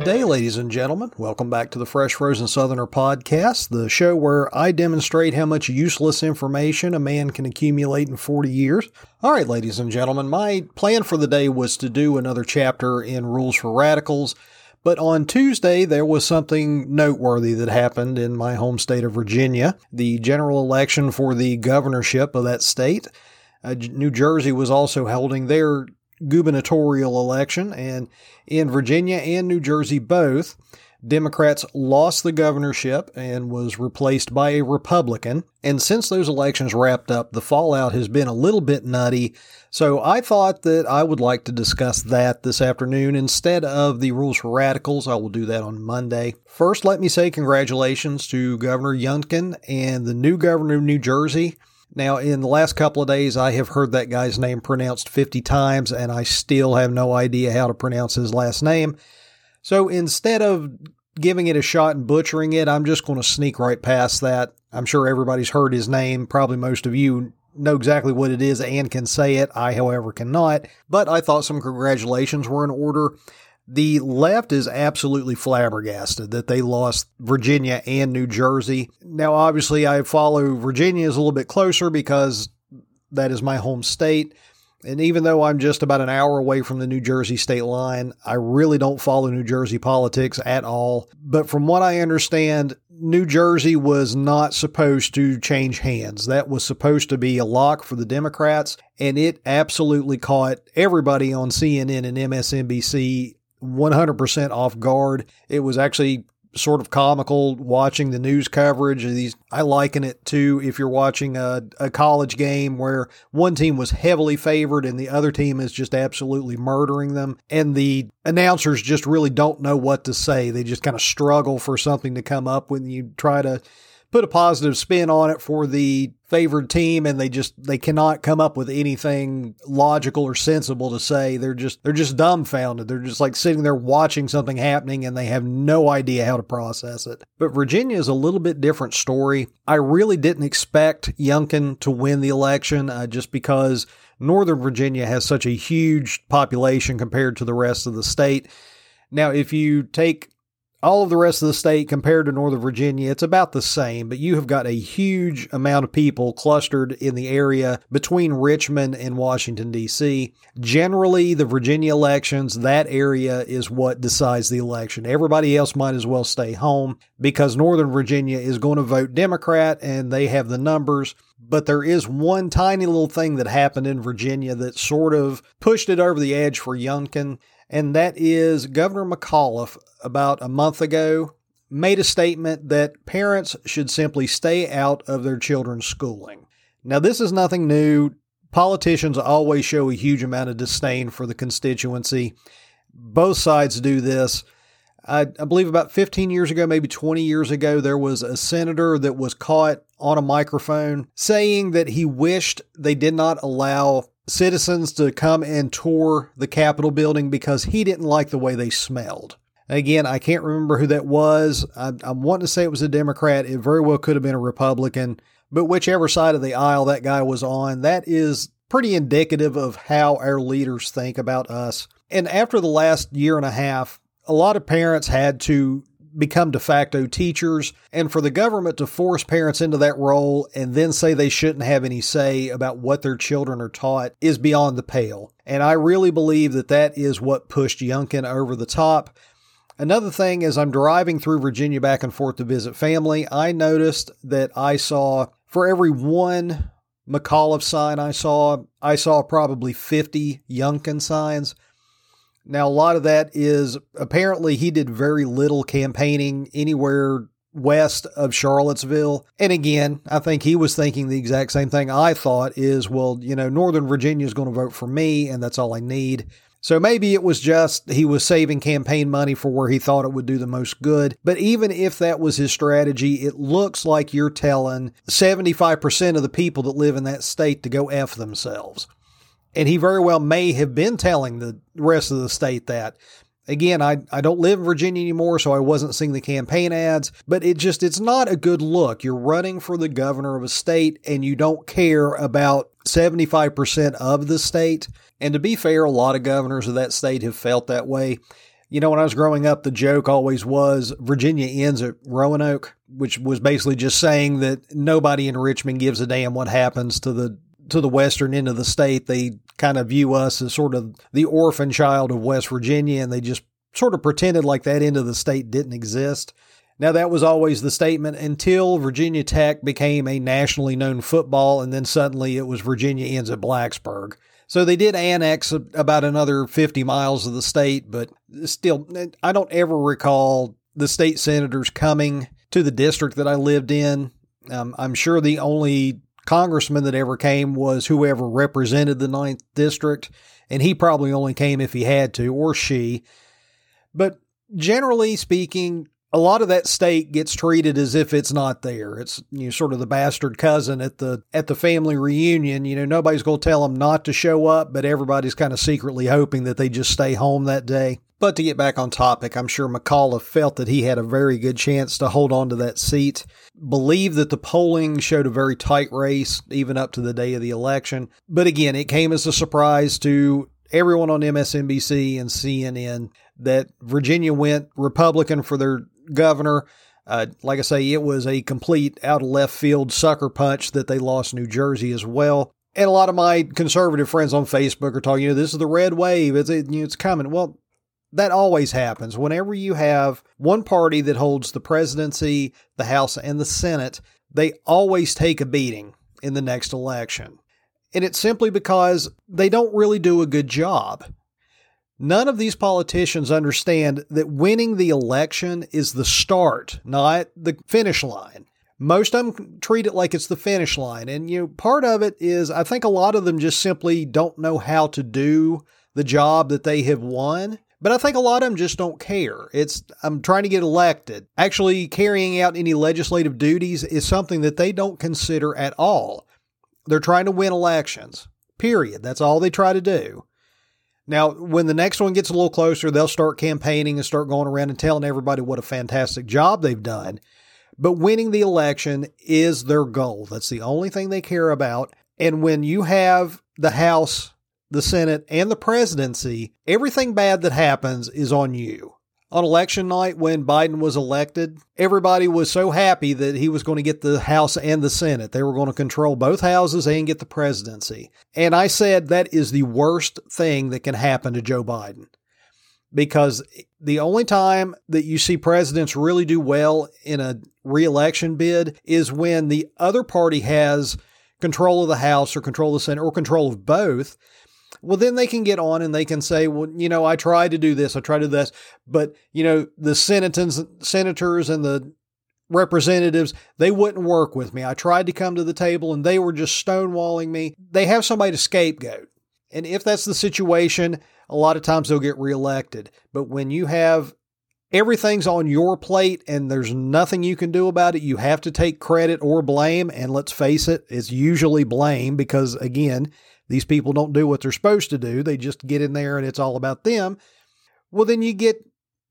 Good day, ladies and gentlemen. Welcome back to the Fresh Frozen Southerner podcast, the show where I demonstrate how much useless information a man can accumulate in 40 years. All right, ladies and gentlemen, my plan for the day was to do another chapter in Rules for Radicals, but on Tuesday there was something noteworthy that happened in my home state of Virginia. The general election for the governorship of that state. Uh, New Jersey was also holding their gubernatorial election, and in Virginia and New Jersey both, Democrats lost the governorship and was replaced by a Republican. And since those elections wrapped up, the fallout has been a little bit nutty. So I thought that I would like to discuss that this afternoon instead of the rules for radicals. I will do that on Monday. First, let me say congratulations to Governor Youngkin and the new governor of New Jersey. Now, in the last couple of days, I have heard that guy's name pronounced 50 times, and I still have no idea how to pronounce his last name. So instead of giving it a shot and butchering it, I'm just going to sneak right past that. I'm sure everybody's heard his name. Probably most of you know exactly what it is and can say it. I, however, cannot. But I thought some congratulations were in order. The left is absolutely flabbergasted that they lost Virginia and New Jersey. Now, obviously, I follow Virginia is a little bit closer because that is my home state. And even though I'm just about an hour away from the New Jersey state line, I really don't follow New Jersey politics at all. But from what I understand, New Jersey was not supposed to change hands. That was supposed to be a lock for the Democrats, and it absolutely caught everybody on CNN and MSNBC 100% off guard. It was actually sort of comical watching the news coverage of these. I liken it to if you're watching a, a college game where one team was heavily favored and the other team is just absolutely murdering them. And the announcers just really don't know what to say. They just kind of struggle for something to come up when you try to put a positive spin on it for the favored team and they just they cannot come up with anything logical or sensible to say. They're just they're just dumbfounded. They're just like sitting there watching something happening and they have no idea how to process it. But virginia is a little bit different story. I really didn't expect youngkin to win the election uh, just because northern virginia has such a huge population compared to the rest of the state. Now if you take all of the rest of the state compared to Northern Virginia, it's about the same, but you have got a huge amount of people clustered in the area between Richmond and Washington, D.C. Generally, the Virginia elections, that area is what decides the election. Everybody else might as well stay home because Northern Virginia is going to vote Democrat and they have the numbers. But there is one tiny little thing that happened in Virginia that sort of pushed it over the edge for Youngkin and that is Governor McAuliffe about a month ago made a statement that parents should simply stay out of their children's schooling. Now, this is nothing new. Politicians always show a huge amount of disdain for the constituency. Both sides do this. I, I, believe about 15 years ago, maybe 20 years ago, there was a senator that was caught on a microphone saying that he wished they did not allow citizens to come and tour the Capitol building because he didn't like the way they smelled. Again, I can't remember who that was. I, am wanting to say it was a Democrat. It very well could have been a Republican, but whichever side of the aisle that guy was on, that is pretty indicative of how our leaders think about us. And after the last year and a half, a lot of parents had to become de facto teachers, and for the government to force parents into that role and then say they shouldn't have any say about what their children are taught is beyond the pale. And I really believe that that is what pushed Youngkin over the top. Another thing, as I'm driving through Virginia back and forth to visit family, I noticed that I saw for every one McAuliffe sign I saw, I saw probably 50 Youngkin signs. Now, a lot of that is apparently he did very little campaigning anywhere west of Charlottesville. And again, I think he was thinking the exact same thing I thought is, well, you know, Northern Virginia is going to vote for me, and that's all I need. So maybe it was just he was saving campaign money for where he thought it would do the most good. But even if that was his strategy, it looks like you're telling 75% of the people that live in that state to go F themselves. And he very well may have been telling the rest of the state that. Again, I, I don't live in Virginia anymore, so I wasn't seeing the campaign ads, but it just, it's not a good look. You're running for the governor of a state and you don't care about 75% of the state. And to be fair, a lot of governors of that state have felt that way. You know, when I was growing up, the joke always was Virginia ends at Roanoke, which was basically just saying that nobody in Richmond gives a damn what happens to the to the western end of the state. They kind of view us as sort of the orphan child of West Virginia, and they just sort of pretended like that end of the state didn't exist. Now, that was always the statement until Virginia Tech became a nationally known football, and then suddenly it was Virginia ends at Blacksburg. So they did annex about another 50 miles of the state, but still, I don't ever recall the state senators coming to the district that I lived in. Um, I'm sure the only congressman that ever came was whoever represented the ninth district, and he probably only came if he had to, or she. But generally speaking, a lot of that state gets treated as if it's not there. It's you know sort of the bastard cousin at the at the family reunion. You know nobody's going to tell them not to show up, but everybody's kind of secretly hoping that they just stay home that day. But to get back on topic, I'm sure McAuliffe felt that he had a very good chance to hold on to that seat. Believe that the polling showed a very tight race even up to the day of the election. But again, it came as a surprise to everyone on MSNBC and CNN that Virginia went Republican for their governor. Uh, like I say, it was a complete out of left field sucker punch that they lost New Jersey as well. And a lot of my conservative friends on Facebook are talking, you know, this is the red wave. It's, it, you know, it's coming. Well, that always happens. Whenever you have one party that holds the presidency, the House, and the Senate, they always take a beating in the next election. And it's simply because they don't really do a good job. None of these politicians understand that winning the election is the start, not the finish line. Most of them treat it like it's the finish line. And, you know, part of it is I think a lot of them just simply don't know how to do the job that they have won. But I think a lot of them just don't care. It's, I'm trying to get elected. Actually, carrying out any legislative duties is something that they don't consider at all. They're trying to win elections, period. That's all they try to do. Now, when the next one gets a little closer, they'll start campaigning and start going around and telling everybody what a fantastic job they've done. But winning the election is their goal. That's the only thing they care about. And when you have the House, the Senate, and the presidency, everything bad that happens is on you on election night when Biden was elected, everybody was so happy that he was going to get the House and the Senate. They were going to control both houses and get the presidency. And I said that is the worst thing that can happen to Joe Biden. Because the only time that you see presidents really do well in a reelection bid is when the other party has control of the House or control of the Senate or control of both well, then they can get on and they can say, well, you know, I tried to do this, I tried to do this, but, you know, the senators, senators and the representatives, they wouldn't work with me. I tried to come to the table and they were just stonewalling me. They have somebody to scapegoat. And if that's the situation, a lot of times they'll get reelected. But when you have everything's on your plate and there's nothing you can do about it, you have to take credit or blame. And let's face it, it's usually blame because, again, these people don't do what they're supposed to do. They just get in there and it's all about them. Well, then you get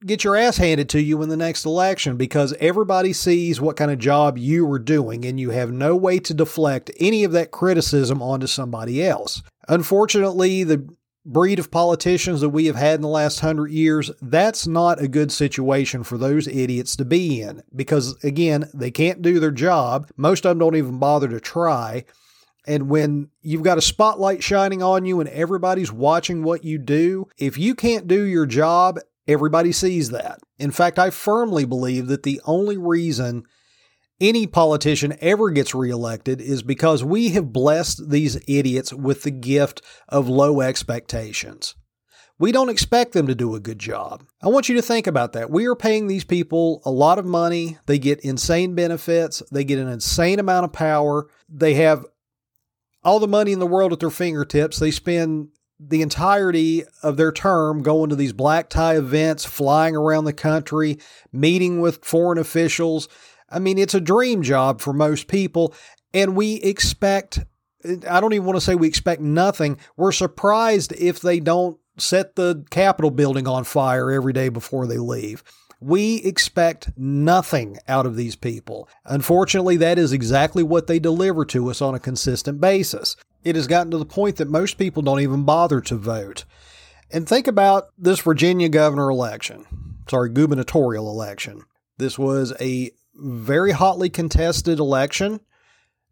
get your ass handed to you in the next election because everybody sees what kind of job you were doing and you have no way to deflect any of that criticism onto somebody else. Unfortunately, the breed of politicians that we have had in the last hundred years, that's not a good situation for those idiots to be in because, again, they can't do their job. Most of them don't even bother to try. And when you've got a spotlight shining on you and everybody's watching what you do, if you can't do your job, everybody sees that. In fact, I firmly believe that the only reason any politician ever gets reelected is because we have blessed these idiots with the gift of low expectations. We don't expect them to do a good job. I want you to think about that. We are paying these people a lot of money. They get insane benefits. They get an insane amount of power. They have all the money in the world at their fingertips. They spend the entirety of their term going to these black tie events, flying around the country, meeting with foreign officials. I mean, it's a dream job for most people. And we expect, I don't even want to say we expect nothing. We're surprised if they don't set the Capitol building on fire every day before they leave. We expect nothing out of these people. Unfortunately, that is exactly what they deliver to us on a consistent basis. It has gotten to the point that most people don't even bother to vote. And think about this Virginia governor election, sorry, gubernatorial election. This was a very hotly contested election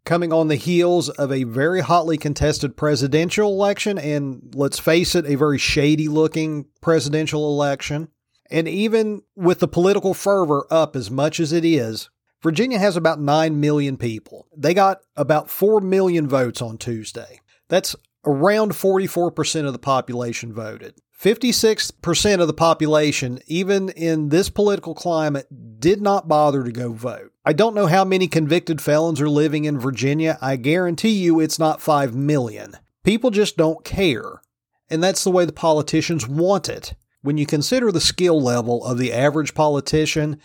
coming on the heels of a very hotly contested presidential election, and let's face it, a very shady looking presidential election. And even with the political fervor up as much as it is, Virginia has about 9 million people. They got about 4 million votes on Tuesday. That's around 44% of the population voted. 56% of the population, even in this political climate, did not bother to go vote. I don't know how many convicted felons are living in Virginia. I guarantee you it's not 5 million. People just don't care. And that's the way the politicians want it. When you consider the skill level of the average politician,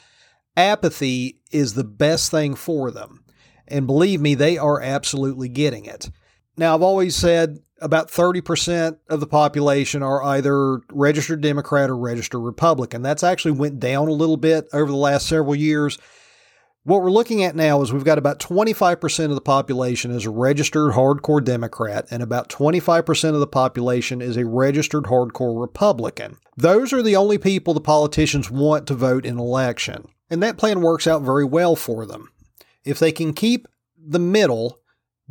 apathy is the best thing for them. And believe me, they are absolutely getting it. Now, I've always said about 30% of the population are either registered Democrat or registered Republican. That's actually went down a little bit over the last several years. What we're looking at now is we've got about 25% of the population is a registered hardcore Democrat, and about 25% of the population is a registered hardcore Republican. Those are the only people the politicians want to vote in election. And that plan works out very well for them. If they can keep the middle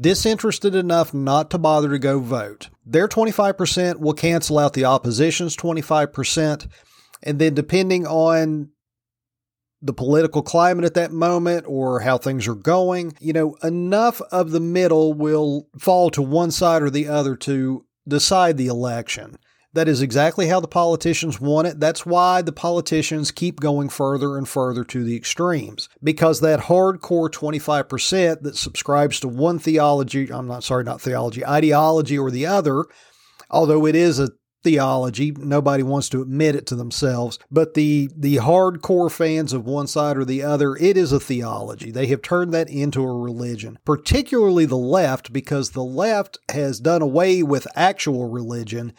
disinterested enough not to bother to go vote, their 25% will cancel out the opposition's 25%. And then, depending on the political climate at that moment or how things are going, you know, enough of the middle will fall to one side or the other to decide the election. That is exactly how the politicians want it. That's why the politicians keep going further and further to the extremes. Because that hardcore 25% that subscribes to one theology, I'm not sorry, not theology, ideology or the other, although it is a theology. Nobody wants to admit it to themselves, but the the hardcore fans of one side or the other, it is a theology. They have turned that into a religion. Particularly the left because the left has done away with actual religion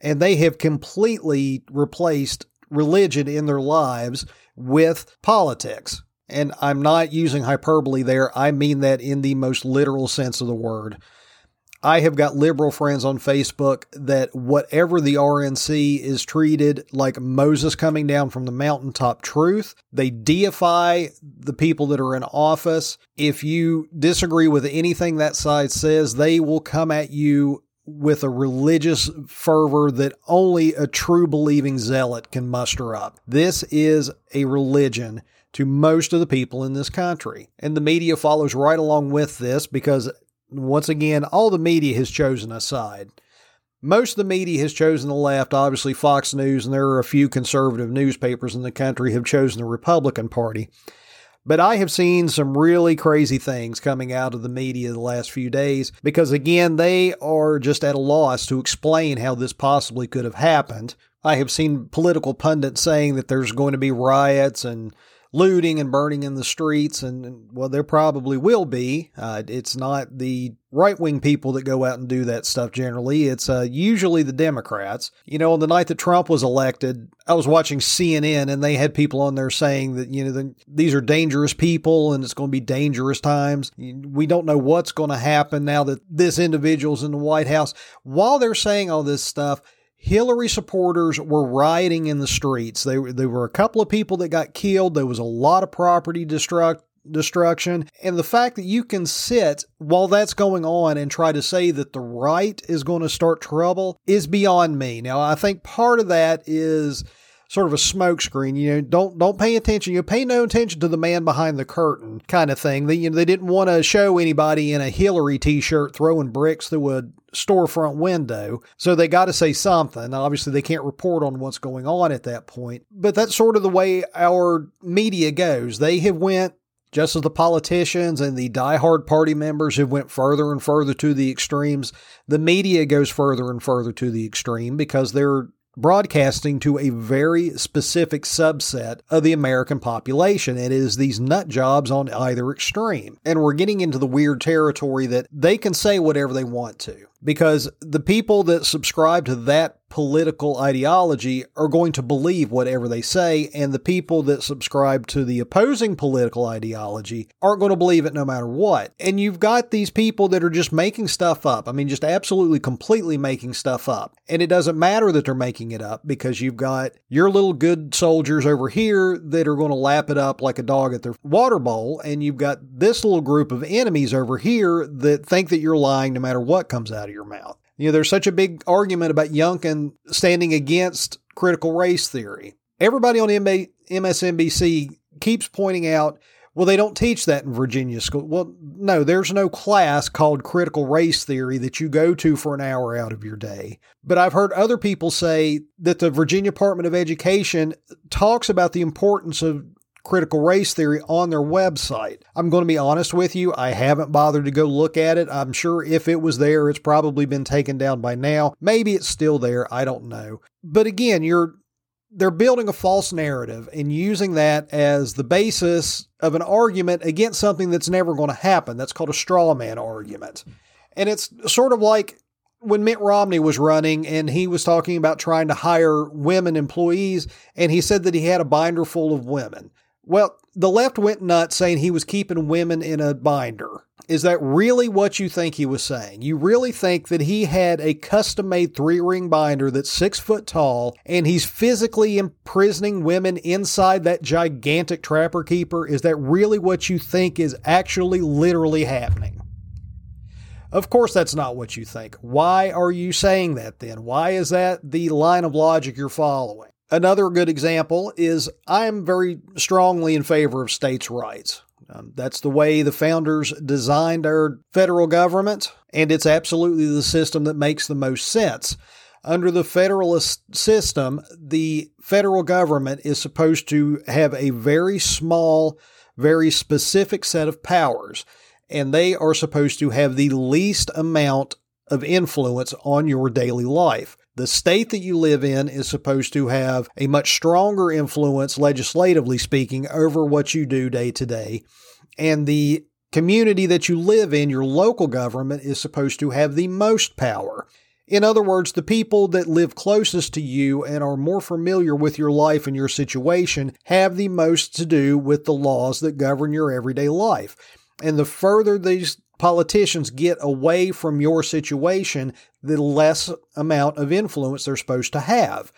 and they have completely replaced religion in their lives with politics. And I'm not using hyperbole there. I mean that in the most literal sense of the word. I have got liberal friends on Facebook that whatever the RNC is treated like Moses coming down from the mountaintop truth. They deify the people that are in office. If you disagree with anything that side says, they will come at you with a religious fervor that only a true believing zealot can muster up. This is a religion to most of the people in this country. And the media follows right along with this because, once again, all the media has chosen a side. Most of the media has chosen the left. Obviously, Fox News and there are a few conservative newspapers in the country have chosen the Republican Party. But I have seen some really crazy things coming out of the media the last few days because, again, they are just at a loss to explain how this possibly could have happened. I have seen political pundits saying that there's going to be riots and looting and burning in the streets, and well, there probably will be. Uh, it's not the right wing people that go out and do that stuff generally. It's uh, usually the Democrats. You know, on the night that Trump was elected, I was watching CNN and they had people on there saying that, you know, the, these are dangerous people and it's going to be dangerous times. We don't know what's going to happen now that this individual's in the White House. While they're saying all this stuff, Hillary supporters were rioting in the streets. They, there were a couple of people that got killed. There was a lot of property destruct, destruction. And the fact that you can sit while that's going on and try to say that the right is going to start trouble is beyond me. Now, I think part of that is sort of a smokescreen. You know, don't don't pay attention. You pay no attention to the man behind the curtain, kind of thing. They, you know, they didn't want to show anybody in a Hillary T-shirt throwing bricks through a storefront window, so they got to say something. Obviously, they can't report on what's going on at that point. But that's sort of the way our media goes. They have went just as the politicians and the diehard party members have went further and further to the extremes, the media goes further and further to the extreme because they're broadcasting to a very specific subset of the American population. It is these nut jobs on either extreme. And we're getting into the weird territory that they can say whatever they want to. Because the people that subscribe to that political ideology are going to believe whatever they say, and the people that subscribe to the opposing political ideology aren't going to believe it no matter what. And you've got these people that are just making stuff up. I mean, just absolutely completely making stuff up. And it doesn't matter that they're making it up because you've got your little good soldiers over here that are going to lap it up like a dog at their water bowl, and you've got this little group of enemies over here that think that you're lying no matter what comes out of your mouth. You know, there's such a big argument about Youngkin standing against critical race theory. Everybody on MSNBC keeps pointing out, well, they don't teach that in Virginia school. Well, no, there's no class called critical race theory that you go to for an hour out of your day. But I've heard other people say that the Virginia Department of Education talks about the importance of critical race theory on their website. I'm going to be honest with you, I haven't bothered to go look at it. I'm sure if it was there, it's probably been taken down by now. Maybe it's still there, I don't know. But again, you're they're building a false narrative and using that as the basis of an argument against something that's never going to happen. That's called a straw man argument. And it's sort of like when Mitt Romney was running and he was talking about trying to hire women employees, and he said that he had a binder full of women. Well, the left went nuts saying he was keeping women in a binder. Is that really what you think he was saying? You really think that he had a custom made three ring binder that's six foot tall and he's physically imprisoning women inside that gigantic trapper keeper? Is that really what you think is actually literally happening? Of course, that's not what you think. Why are you saying that then? Why is that the line of logic you're following? Another good example is I am very strongly in favor of states' rights. Um, that's the way the founders designed our federal government, and it's absolutely the system that makes the most sense. Under the federalist system, the federal government is supposed to have a very small, very specific set of powers, and they are supposed to have the least amount of influence on your daily life. The state that you live in is supposed to have a much stronger influence, legislatively speaking, over what you do day to day. And the community that you live in, your local government, is supposed to have the most power. In other words, the people that live closest to you and are more familiar with your life and your situation have the most to do with the laws that govern your everyday life. And the further these politicians get away from your situation, the less amount of influence they're supposed to have.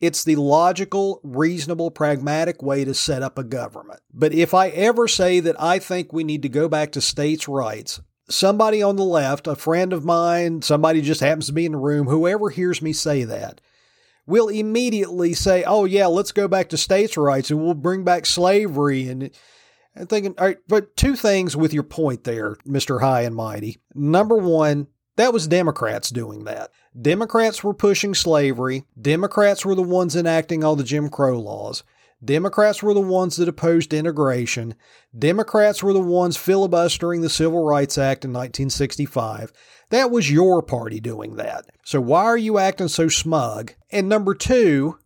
It's the logical, reasonable, pragmatic way to set up a government. But if I ever say that I think we need to go back to states' rights, somebody on the left, a friend of mine, somebody just happens to be in the room, whoever hears me say that, will immediately say, oh, yeah, let's go back to states' rights and we'll bring back slavery and and thinking, all right, but two things with your point there, Mr. High and Mighty. Number one, that was Democrats doing that. Democrats were pushing slavery. Democrats were the ones enacting all the Jim Crow laws. Democrats were the ones that opposed integration. Democrats were the ones filibustering the Civil Rights Act in 1965. That was your party doing that. So why are you acting so smug? And number two,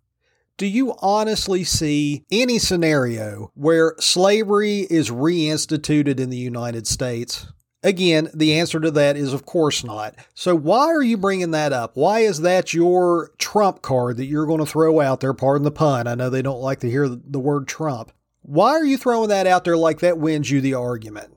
do you honestly see any scenario where slavery is reinstituted in the United States? Again, the answer to that is of course not. So why are you bringing that up? Why is that your trump card that you're going to throw out there? Pardon the pun. I know they don't like to hear the word Trump. Why are you throwing that out there like that wins you the argument?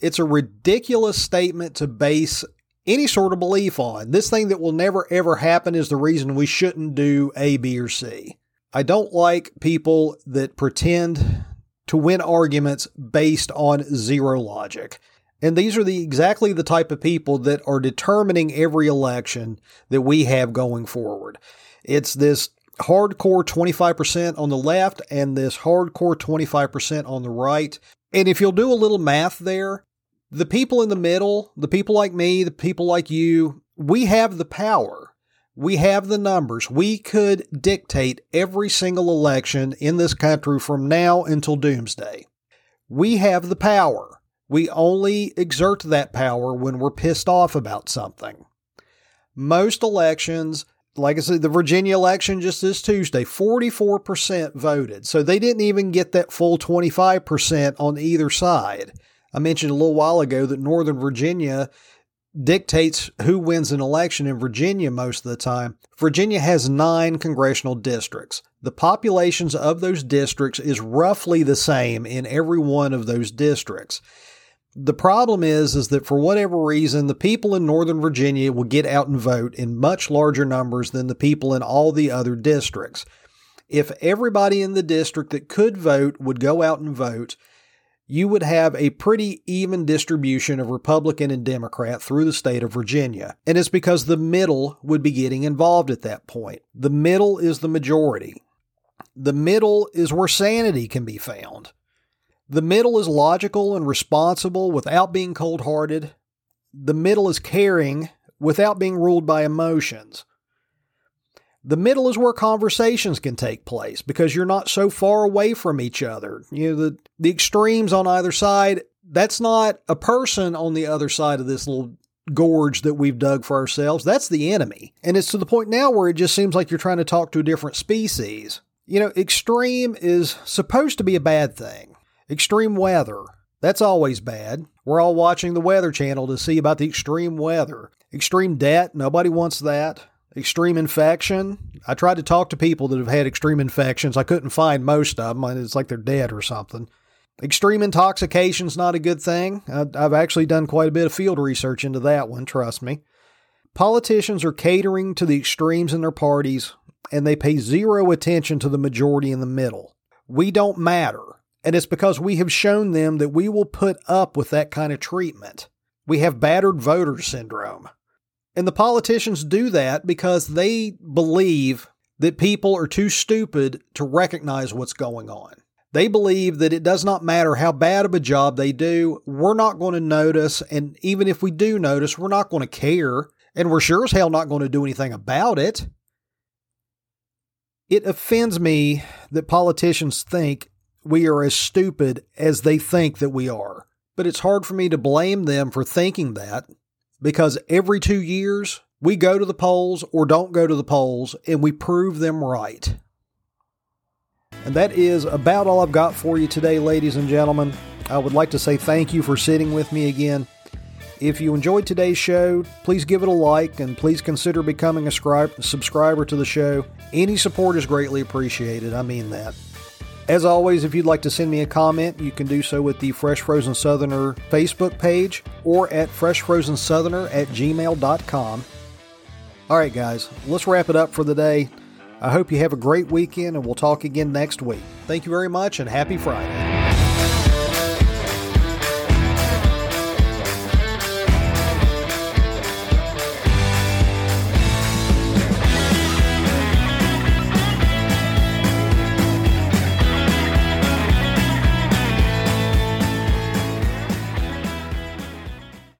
It's a ridiculous statement to base any sort of belief on. This thing that will never ever happen is the reason we shouldn't do A, B, or C. I don't like people that pretend to win arguments based on zero logic. And these are the exactly the type of people that are determining every election that we have going forward. It's this hardcore 25% on the left and this hardcore 25% on the right. And if you'll do a little math there, the people in the middle, the people like me, the people like you, we have the power. We have the numbers. We could dictate every single election in this country from now until doomsday. We have the power. We only exert that power when we're pissed off about something. Most elections, like I said, the Virginia election just this Tuesday, 44% voted. So they didn't even get that full 25% on either side. I mentioned a little while ago that Northern Virginia dictates who wins an election in Virginia most of the time. Virginia has nine congressional districts. The populations of those districts is roughly the same in every one of those districts. The problem is is that for whatever reason the people in Northern Virginia will get out and vote in much larger numbers than the people in all the other districts. If everybody in the district that could vote would go out and vote, you would have a pretty even distribution of Republican and Democrat through the state of Virginia. And it's because the middle would be getting involved at that point. The middle is the majority. The middle is where sanity can be found. The middle is logical and responsible without being cold hearted. The middle is caring without being ruled by emotions. The middle is where conversations can take place because you're not so far away from each other. You know, the, the extremes on either side, that's not a person on the other side of this little gorge that we've dug for ourselves. That's the enemy. And it's to the point now where it just seems like you're trying to talk to a different species. You know, extreme is supposed to be a bad thing. Extreme weather, that's always bad. We're all watching the Weather Channel to see about the extreme weather. Extreme debt, nobody wants that extreme infection. I tried to talk to people that have had extreme infections. I couldn't find most of them. It's like they're dead or something. Extreme intoxication is not a good thing. I've actually done quite a bit of field research into that one, trust me. Politicians are catering to the extremes in their parties, and they pay zero attention to the majority in the middle. We don't matter, and it's because we have shown them that we will put up with that kind of treatment. We have battered voter syndrome. And the politicians do that because they believe that people are too stupid to recognize what's going on. They believe that it does not matter how bad of a job they do, we're not going to notice. And even if we do notice, we're not going to care. And we're sure as hell not going to do anything about it. It offends me that politicians think we are as stupid as they think that we are. But it's hard for me to blame them for thinking that because every two years we go to the polls or don't go to the polls and we prove them right. And that is about all I've got for you today, ladies and gentlemen. I would like to say thank you for sitting with me again. If you enjoyed today's show, please give it a like and please consider becoming a subscriber to the show. Any support is greatly appreciated. I mean that. As always, if you'd like to send me a comment, you can do so with the Fresh Frozen Southerner Facebook page or at freshfrozensoutherner at gmail.com. All right, guys, let's wrap it up for the day. I hope you have a great weekend and we'll talk again next week. Thank you very much and happy Friday.